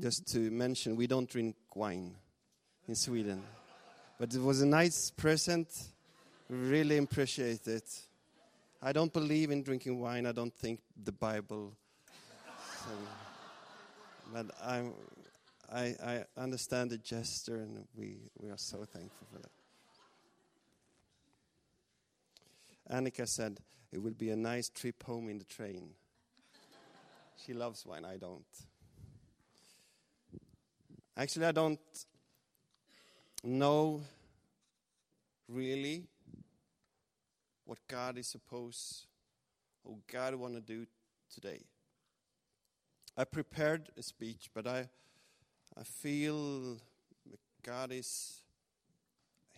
just to mention, we don't drink wine in Sweden. But it was a nice present. Really appreciate it. I don't believe in drinking wine. I don't think the Bible. So, but I'm, I, I understand the gesture, and we, we are so thankful for that. Annika said it will be a nice trip home in the train. she loves wine, I don't. Actually, I don't know really what God is supposed or God want to do today. I prepared a speech, but I I feel God is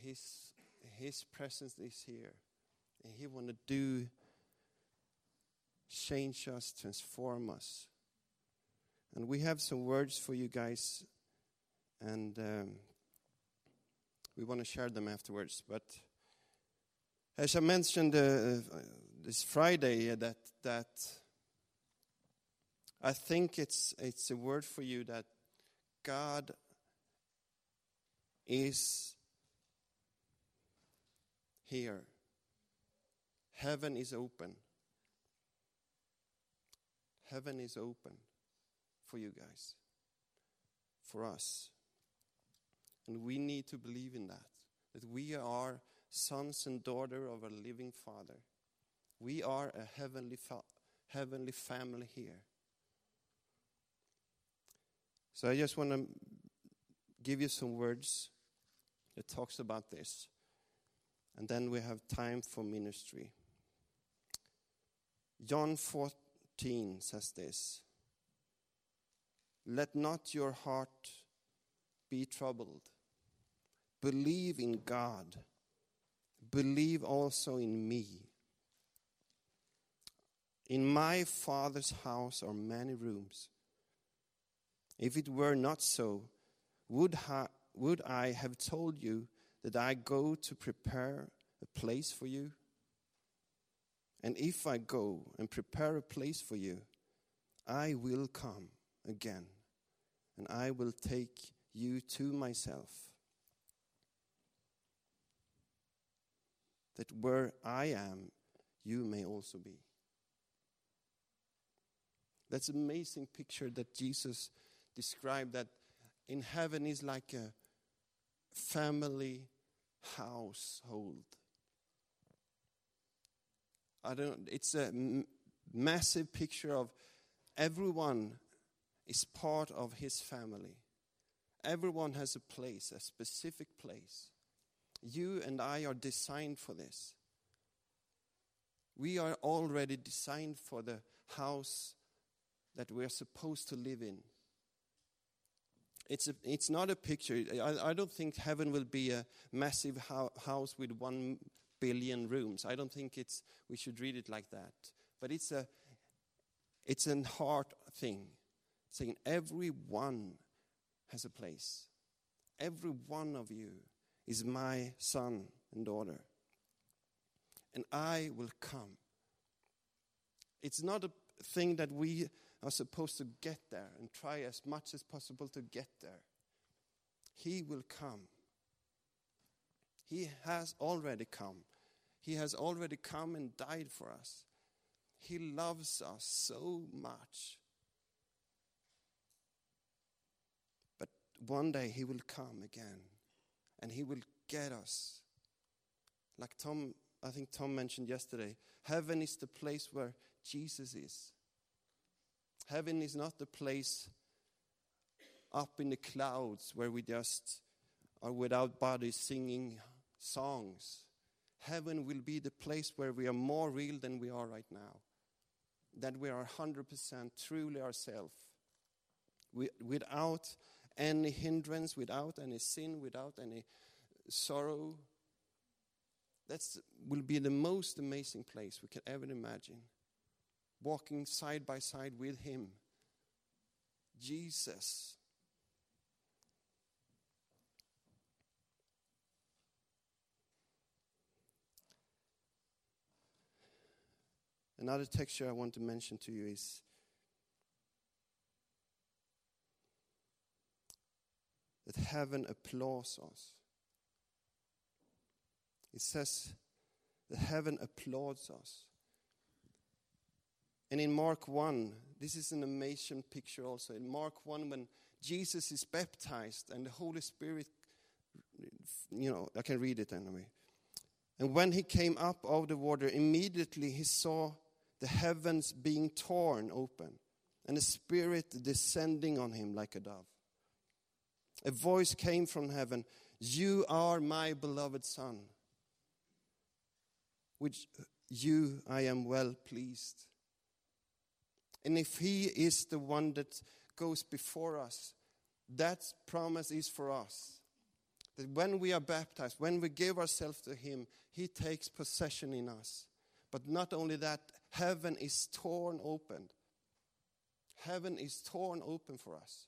his his presence is here and he want to do change us, transform us. And we have some words for you guys and um, we want to share them afterwards. But as I mentioned uh, this Friday, uh, that that I think it's it's a word for you that God is here. Heaven is open. Heaven is open for you guys, for us. And we need to believe in that, that we are sons and daughters of a living Father. We are a heavenly, fa- heavenly family here. So I just want to give you some words that talks about this. And then we have time for ministry. John 14 says this Let not your heart be troubled. Believe in God. Believe also in me. In my Father's house are many rooms. If it were not so, would, ha- would I have told you that I go to prepare a place for you? And if I go and prepare a place for you, I will come again, and I will take you to myself, that where I am, you may also be. That's an amazing picture that Jesus described that in heaven is like a family household. I don't it's a m- massive picture of everyone is part of his family. Everyone has a place, a specific place. You and I are designed for this. We are already designed for the house that we are supposed to live in. It's, a, it's not a picture. I, I don't think heaven will be a massive ho- house with one billion rooms. I don't think it's, we should read it like that. But it's a, it's a heart thing, saying everyone has a place. Every one of you is my son and daughter. And I will come. It's not a thing that we are supposed to get there and try as much as possible to get there. He will come. He has already come. He has already come and died for us. He loves us so much. But one day he will come again and he will get us. Like Tom, I think Tom mentioned yesterday, heaven is the place where Jesus is. Heaven is not the place up in the clouds where we just are without bodies singing songs. Heaven will be the place where we are more real than we are right now. That we are 100% truly ourselves. Without any hindrance, without any sin, without any sorrow. That will be the most amazing place we can ever imagine. Walking side by side with Him. Jesus. Another texture I want to mention to you is that heaven applauds us. It says that heaven applauds us. And in Mark 1, this is an amazing picture also. In Mark 1, when Jesus is baptized and the Holy Spirit, you know, I can read it anyway. And when he came up out of the water, immediately he saw the heavens being torn open and the Spirit descending on him like a dove. A voice came from heaven You are my beloved Son, which you I am well pleased. And if He is the one that goes before us, that promise is for us. That when we are baptized, when we give ourselves to Him, He takes possession in us. But not only that, heaven is torn open. Heaven is torn open for us.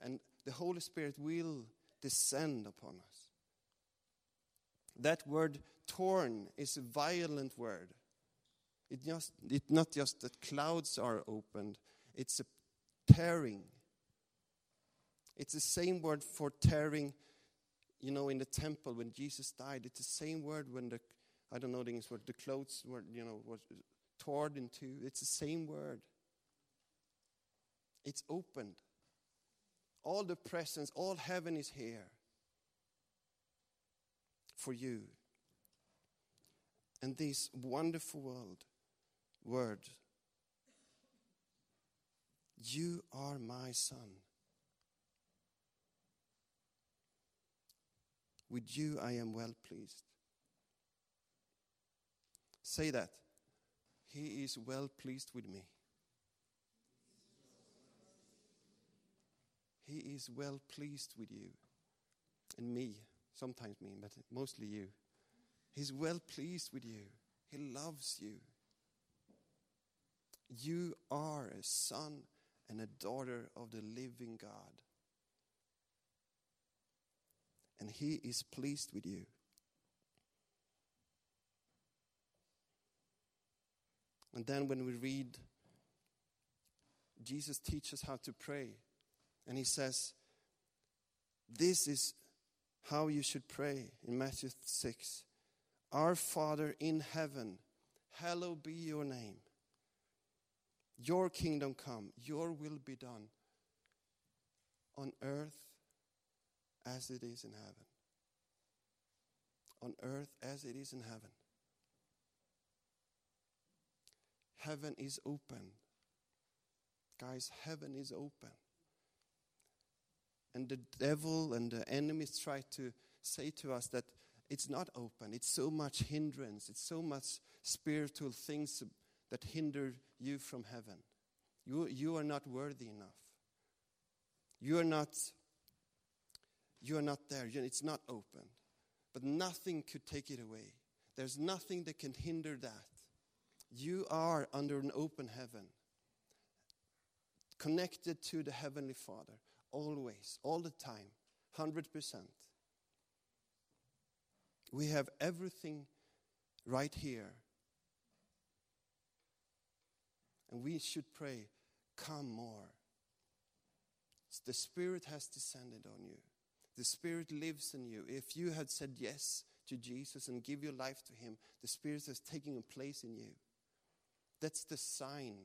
And the Holy Spirit will descend upon us. That word torn is a violent word. It just, it's not just that clouds are opened, it's a tearing. It's the same word for tearing, you know, in the temple when Jesus died. It's the same word when the, I don't know the English word, the clothes were, you know, was torn in two. It's the same word. It's opened. All the presence, all heaven is here for you. And this wonderful world word. You are my son. With you I am well pleased. Say that. He is well pleased with me. He is well pleased with you and me, sometimes me, but mostly you. He's well pleased with you. He loves you. You are a son and a daughter of the living God. And He is pleased with you. And then when we read, Jesus teaches how to pray. And He says, This is how you should pray in Matthew 6. Our Father in heaven, hallowed be your name. Your kingdom come, your will be done on earth as it is in heaven. On earth as it is in heaven. Heaven is open. Guys, heaven is open. And the devil and the enemies try to say to us that it's not open. It's so much hindrance. It's so much spiritual things that hinder you from heaven. You, you are not worthy enough. You are not, you are not there. It's not open. But nothing could take it away. There's nothing that can hinder that. You are under an open heaven, connected to the Heavenly Father, always, all the time, 100%. We have everything right here And we should pray, Come more. The Spirit has descended on you. The Spirit lives in you. If you had said yes to Jesus and give your life to Him, the Spirit has taken a place in you. That's the sign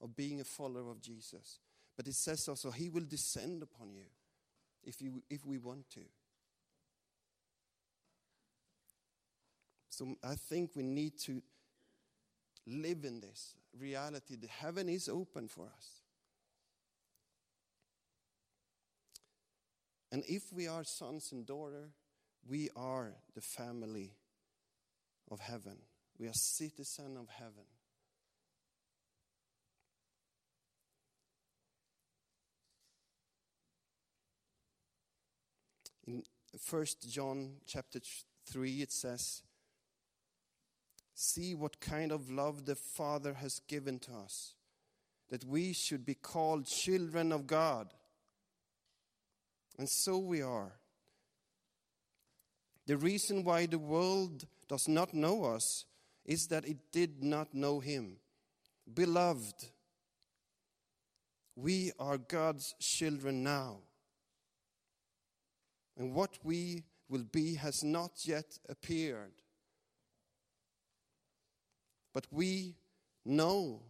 of being a follower of Jesus. But it says also, He will descend upon you if, you, if we want to. So I think we need to live in this reality. The heaven is open for us. And if we are sons and daughter, we are the family of heaven. We are citizen of heaven. In First John chapter 3 it says See what kind of love the Father has given to us, that we should be called children of God. And so we are. The reason why the world does not know us is that it did not know Him. Beloved, we are God's children now. And what we will be has not yet appeared. But we know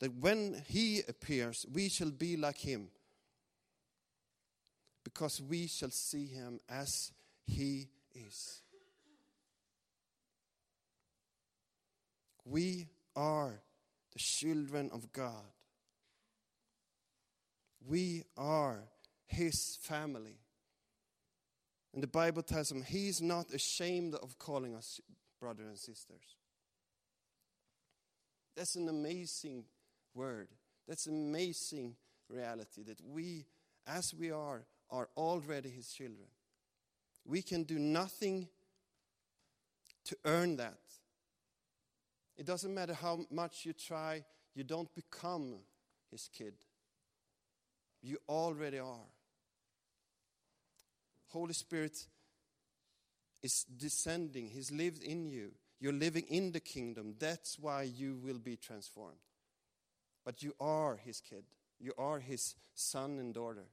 that when he appears, we shall be like him, because we shall see him as he is. We are the children of God. We are his family. And the Bible tells him he's not ashamed of calling us brothers and sisters. That's an amazing word. That's an amazing reality that we, as we are, are already his children. We can do nothing to earn that. It doesn't matter how much you try, you don't become his kid. You already are. Holy Spirit is descending, He's lived in you. You're living in the kingdom. That's why you will be transformed. But you are His kid, you are His son and daughter.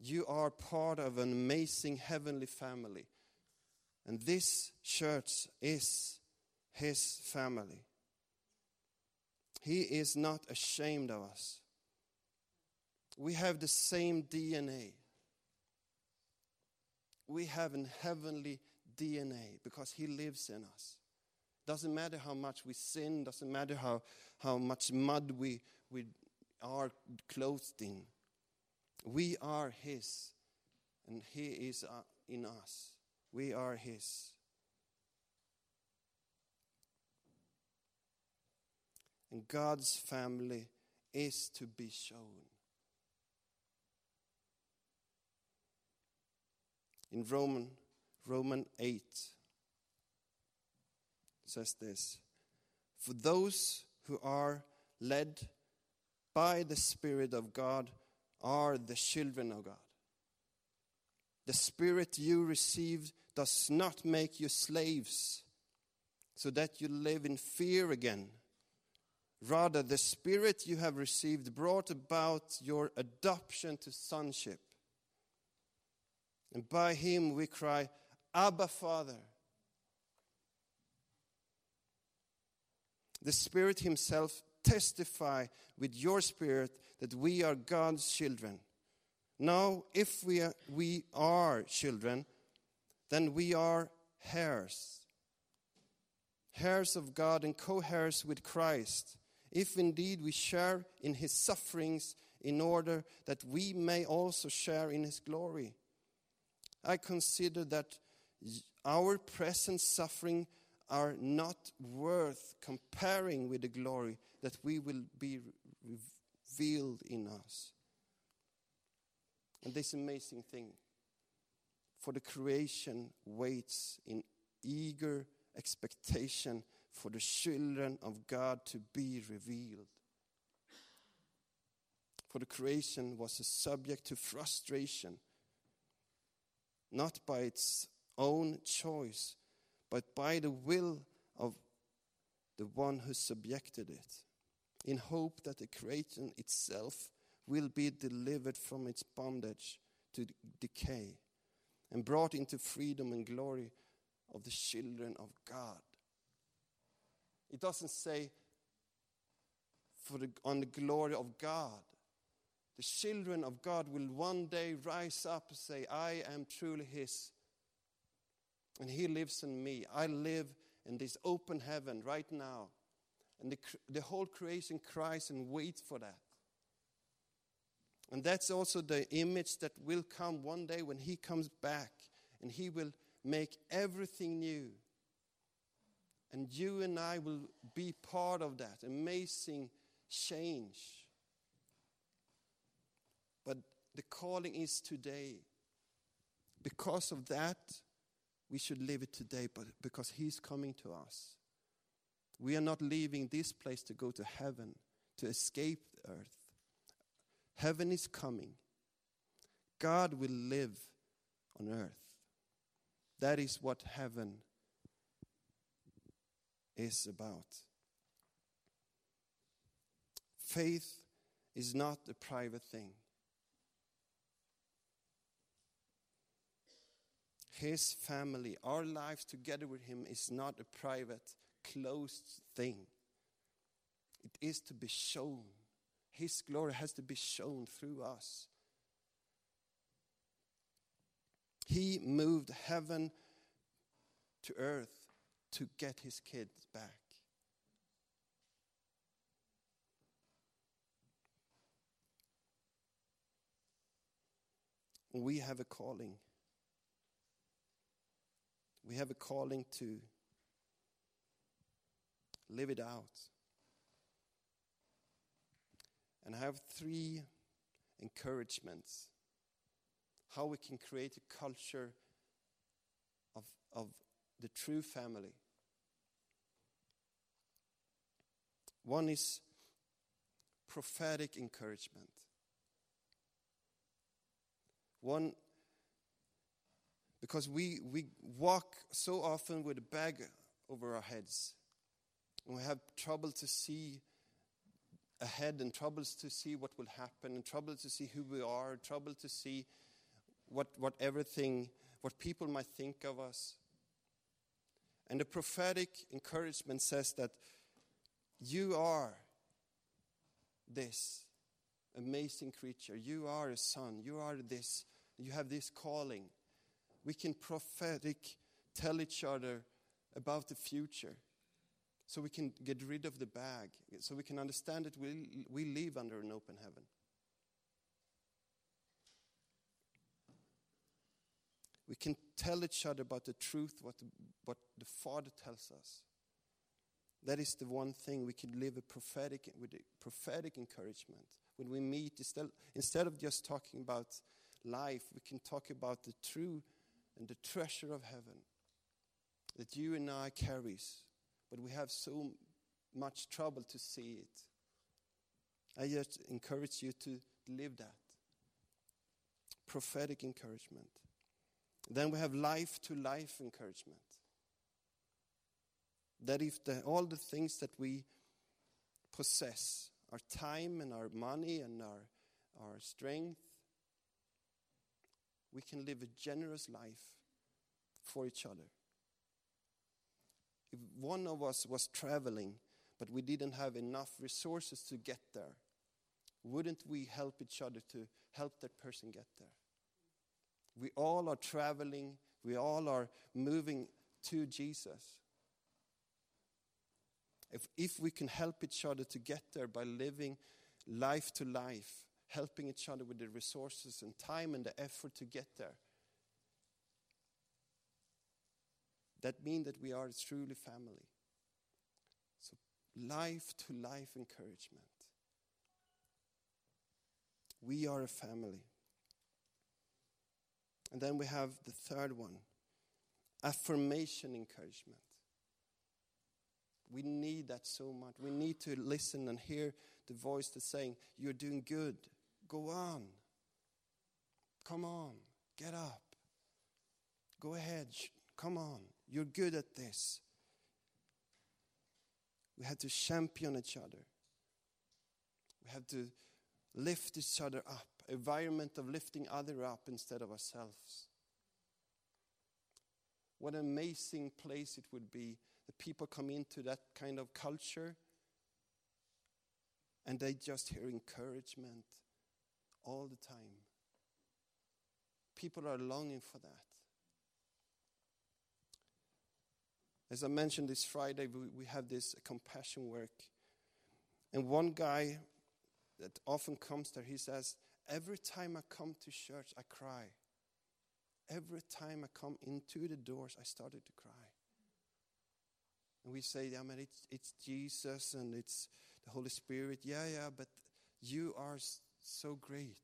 You are part of an amazing heavenly family. And this church is his family. He is not ashamed of us. We have the same DNA. We have a heavenly DNA because He lives in us. Doesn't matter how much we sin, doesn't matter how, how much mud we, we are clothed in. We are His, and He is uh, in us. We are His. And God's family is to be shown. In Roman, Roman 8 says this For those who are led by the Spirit of God are the children of God. The Spirit you received does not make you slaves so that you live in fear again. Rather, the Spirit you have received brought about your adoption to sonship. And by him we cry, Abba, Father. The Spirit Himself testify with your spirit that we are God's children. Now, if we are, we are children, then we are heirs, heirs of God and co heirs with Christ, if indeed we share in his sufferings, in order that we may also share in his glory. I consider that our present suffering are not worth comparing with the glory that we will be revealed in us. And this amazing thing, for the creation waits in eager expectation for the children of God to be revealed. For the creation was a subject to frustration, not by its own choice, but by the will of the one who subjected it, in hope that the creation itself will be delivered from its bondage to decay and brought into freedom and glory of the children of God. It doesn't say for the, on the glory of God. The children of God will one day rise up and say, I am truly His. And He lives in me. I live in this open heaven right now. And the, the whole creation cries and waits for that. And that's also the image that will come one day when He comes back and He will make everything new. And you and I will be part of that amazing change. The calling is today. Because of that, we should live it today, but because He's coming to us. We are not leaving this place to go to heaven, to escape the earth. Heaven is coming. God will live on earth. That is what heaven is about. Faith is not a private thing. His family, our lives together with Him, is not a private, closed thing. It is to be shown. His glory has to be shown through us. He moved heaven to earth to get his kids back. We have a calling. We have a calling to live it out. And I have three encouragements how we can create a culture of, of the true family. One is prophetic encouragement. One, because we, we walk so often with a bag over our heads, and we have trouble to see ahead, and troubles to see what will happen, and trouble to see who we are, trouble to see what, what everything, what people might think of us. And the prophetic encouragement says that you are this amazing creature. You are a son. You are this. You have this calling. We can prophetic tell each other about the future so we can get rid of the bag, so we can understand that we, we live under an open heaven. We can tell each other about the truth, what the, what the Father tells us. That is the one thing we can live a prophetic with a prophetic encouragement. When we meet, instead, instead of just talking about life, we can talk about the true and the treasure of heaven that you and I carries, but we have so much trouble to see it. I just encourage you to live that prophetic encouragement. Then we have life to life encouragement. That if the, all the things that we possess, our time and our money and our, our strength, we can live a generous life for each other. If one of us was traveling, but we didn't have enough resources to get there, wouldn't we help each other to help that person get there? We all are traveling, we all are moving to Jesus. If, if we can help each other to get there by living life to life, helping each other with the resources and time and the effort to get there, that means that we are truly family. So, life to life encouragement. We are a family. And then we have the third one affirmation encouragement. We need that so much. We need to listen and hear the voice that's saying, You're doing good. Go on. Come on. Get up. Go ahead. Come on. You're good at this. We have to champion each other. We have to lift each other up environment of lifting other up instead of ourselves. What an amazing place it would be that people come into that kind of culture and they just hear encouragement all the time. People are longing for that. As I mentioned this Friday, we, we have this compassion work. And one guy that often comes there, he says, Every time I come to church, I cry. Every time I come into the doors, I started to cry. And we say, yeah, man, it's, it's Jesus and it's the Holy Spirit. Yeah, yeah, but you are so great.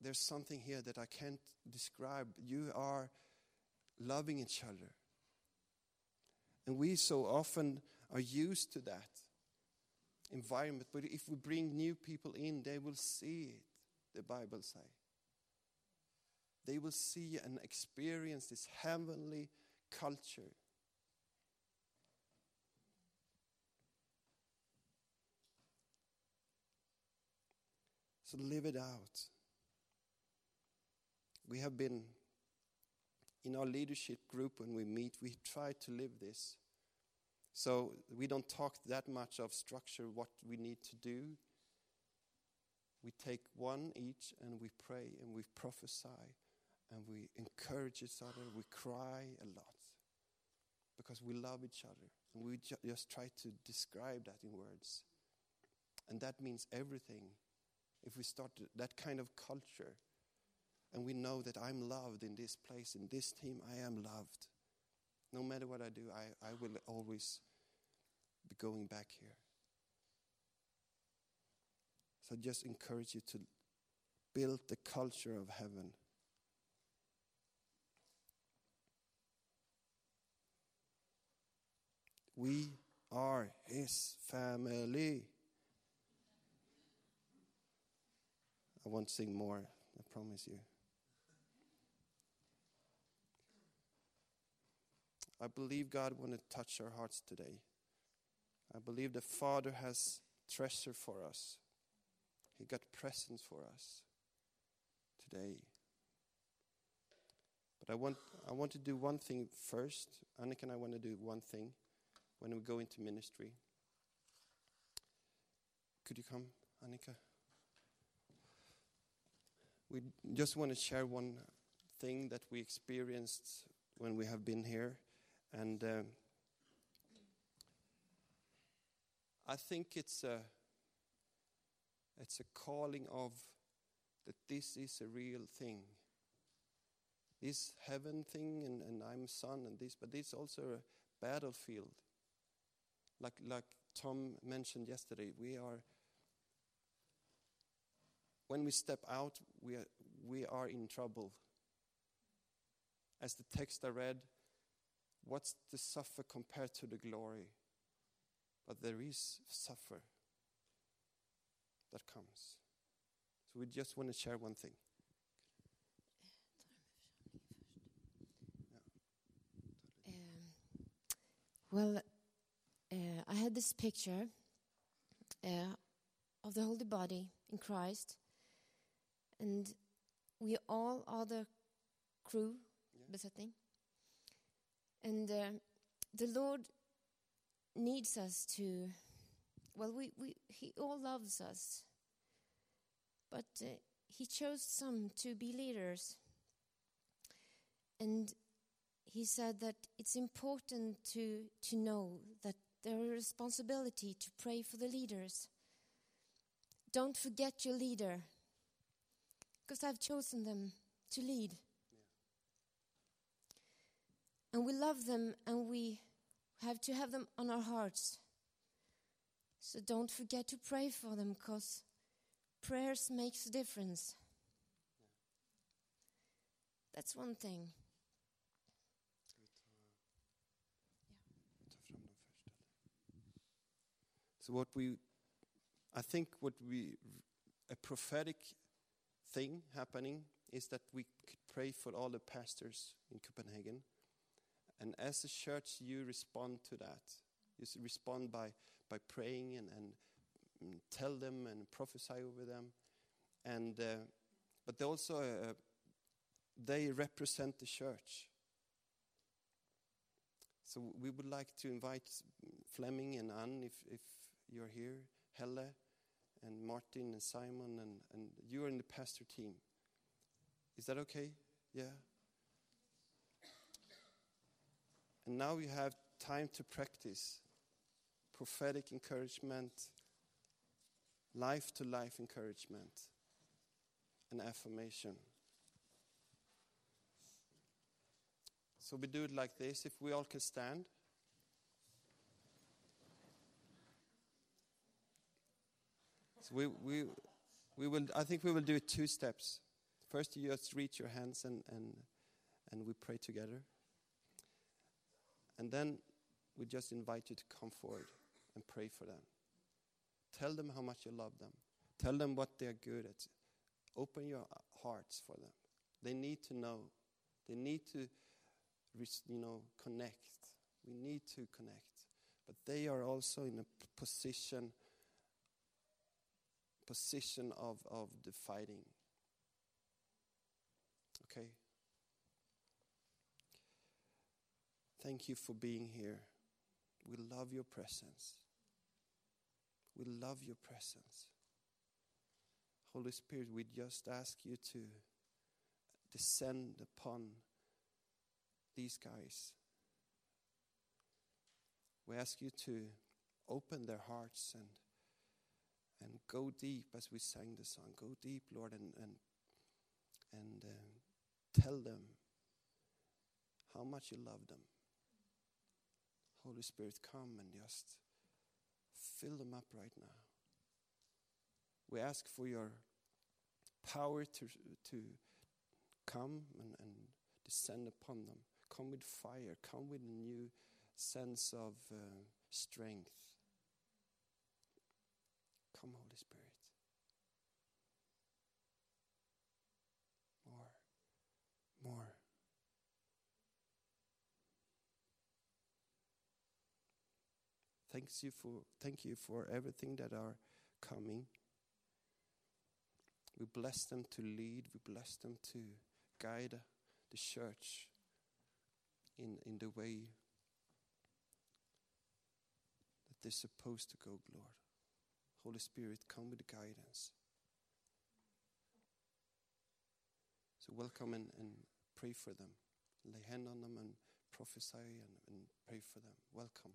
There's something here that I can't describe. You are loving each other. And we so often are used to that environment. But if we bring new people in, they will see it, the Bible says. They will see and experience this heavenly culture. So live it out. We have been in our leadership group when we meet, we try to live this. So we don't talk that much of structure, what we need to do. We take one each and we pray and we prophesy and we encourage each other. We cry a lot because we love each other. And we ju- just try to describe that in words. And that means everything. If we start that kind of culture, and we know that I'm loved in this place, in this team, I am loved. No matter what I do, I, I will always be going back here. So I just encourage you to build the culture of heaven. We are his family. I won't sing more, I promise you. I believe God want to touch our hearts today. I believe the Father has treasure for us. He got presents for us today. But I want I want to do one thing first. Annika and I want to do one thing when we go into ministry. Could you come, Annika? We just want to share one thing that we experienced when we have been here. And uh, I think it's a, it's a calling of that this is a real thing. This heaven thing, and, and I'm son, and this, but it's also a battlefield. Like, like Tom mentioned yesterday, we are, when we step out, we are, we are in trouble. As the text I read, what's the suffer compared to the glory? But there is suffer that comes. So we just want to share one thing. Um, well, uh, I had this picture uh, of the holy body in Christ, and we all are the crew, Yeah. besättning, and uh, the Lord needs us to. Well, we, we He all loves us, but uh, He chose some to be leaders, and he said that it's important to, to know that there is a responsibility to pray for the leaders. Don't forget your leader, because I've chosen them to lead. And we love them and we have to have them on our hearts. So don't forget to pray for them, because prayers makes a difference. That's one thing. So what we, I think what we, a prophetic thing happening is that we could pray for all the pastors in Copenhagen. And as a church, you respond to that. You respond by, by praying and, and mm, tell them and prophesy over them. And, uh, but they also, uh, they represent the church. So we would like to invite Fleming and Anne, if, if you're here, Helle, and Martin and Simon, and, and you are in the pastor team. Is that okay? Yeah. And now you have time to practice prophetic encouragement, life to life encouragement, and affirmation. So we do it like this. If we all can stand. We, we, we will, I think we will do it two steps. First, you just reach your hands and, and, and we pray together. And then we just invite you to come forward and pray for them. Tell them how much you love them. Tell them what they're good at. Open your hearts for them. They need to know. They need to, you know, connect. We need to connect. But they are also in a position position of, of the fighting. Okay? Thank you for being here. We love your presence. We love your presence. Holy Spirit, we just ask you to descend upon these guys. We ask you to open their hearts and and go deep as we sang the song. Go deep, Lord, and and and uh, tell them how much you love them. Holy Spirit, come and just fill them up right now. We ask for your power to to come and, and descend upon them. Come with fire. Come with a new sense of uh, strength. Come, Holy Spirit. More. More. Thanks you for thank you for everything that are coming. We bless them to lead, we bless them to guide the church in, in the way that they're supposed to go, Lord. Holy Spirit, come with guidance. So welcome and, and pray for them. Lay hand on them and prophesy and, and pray for them. Welcome.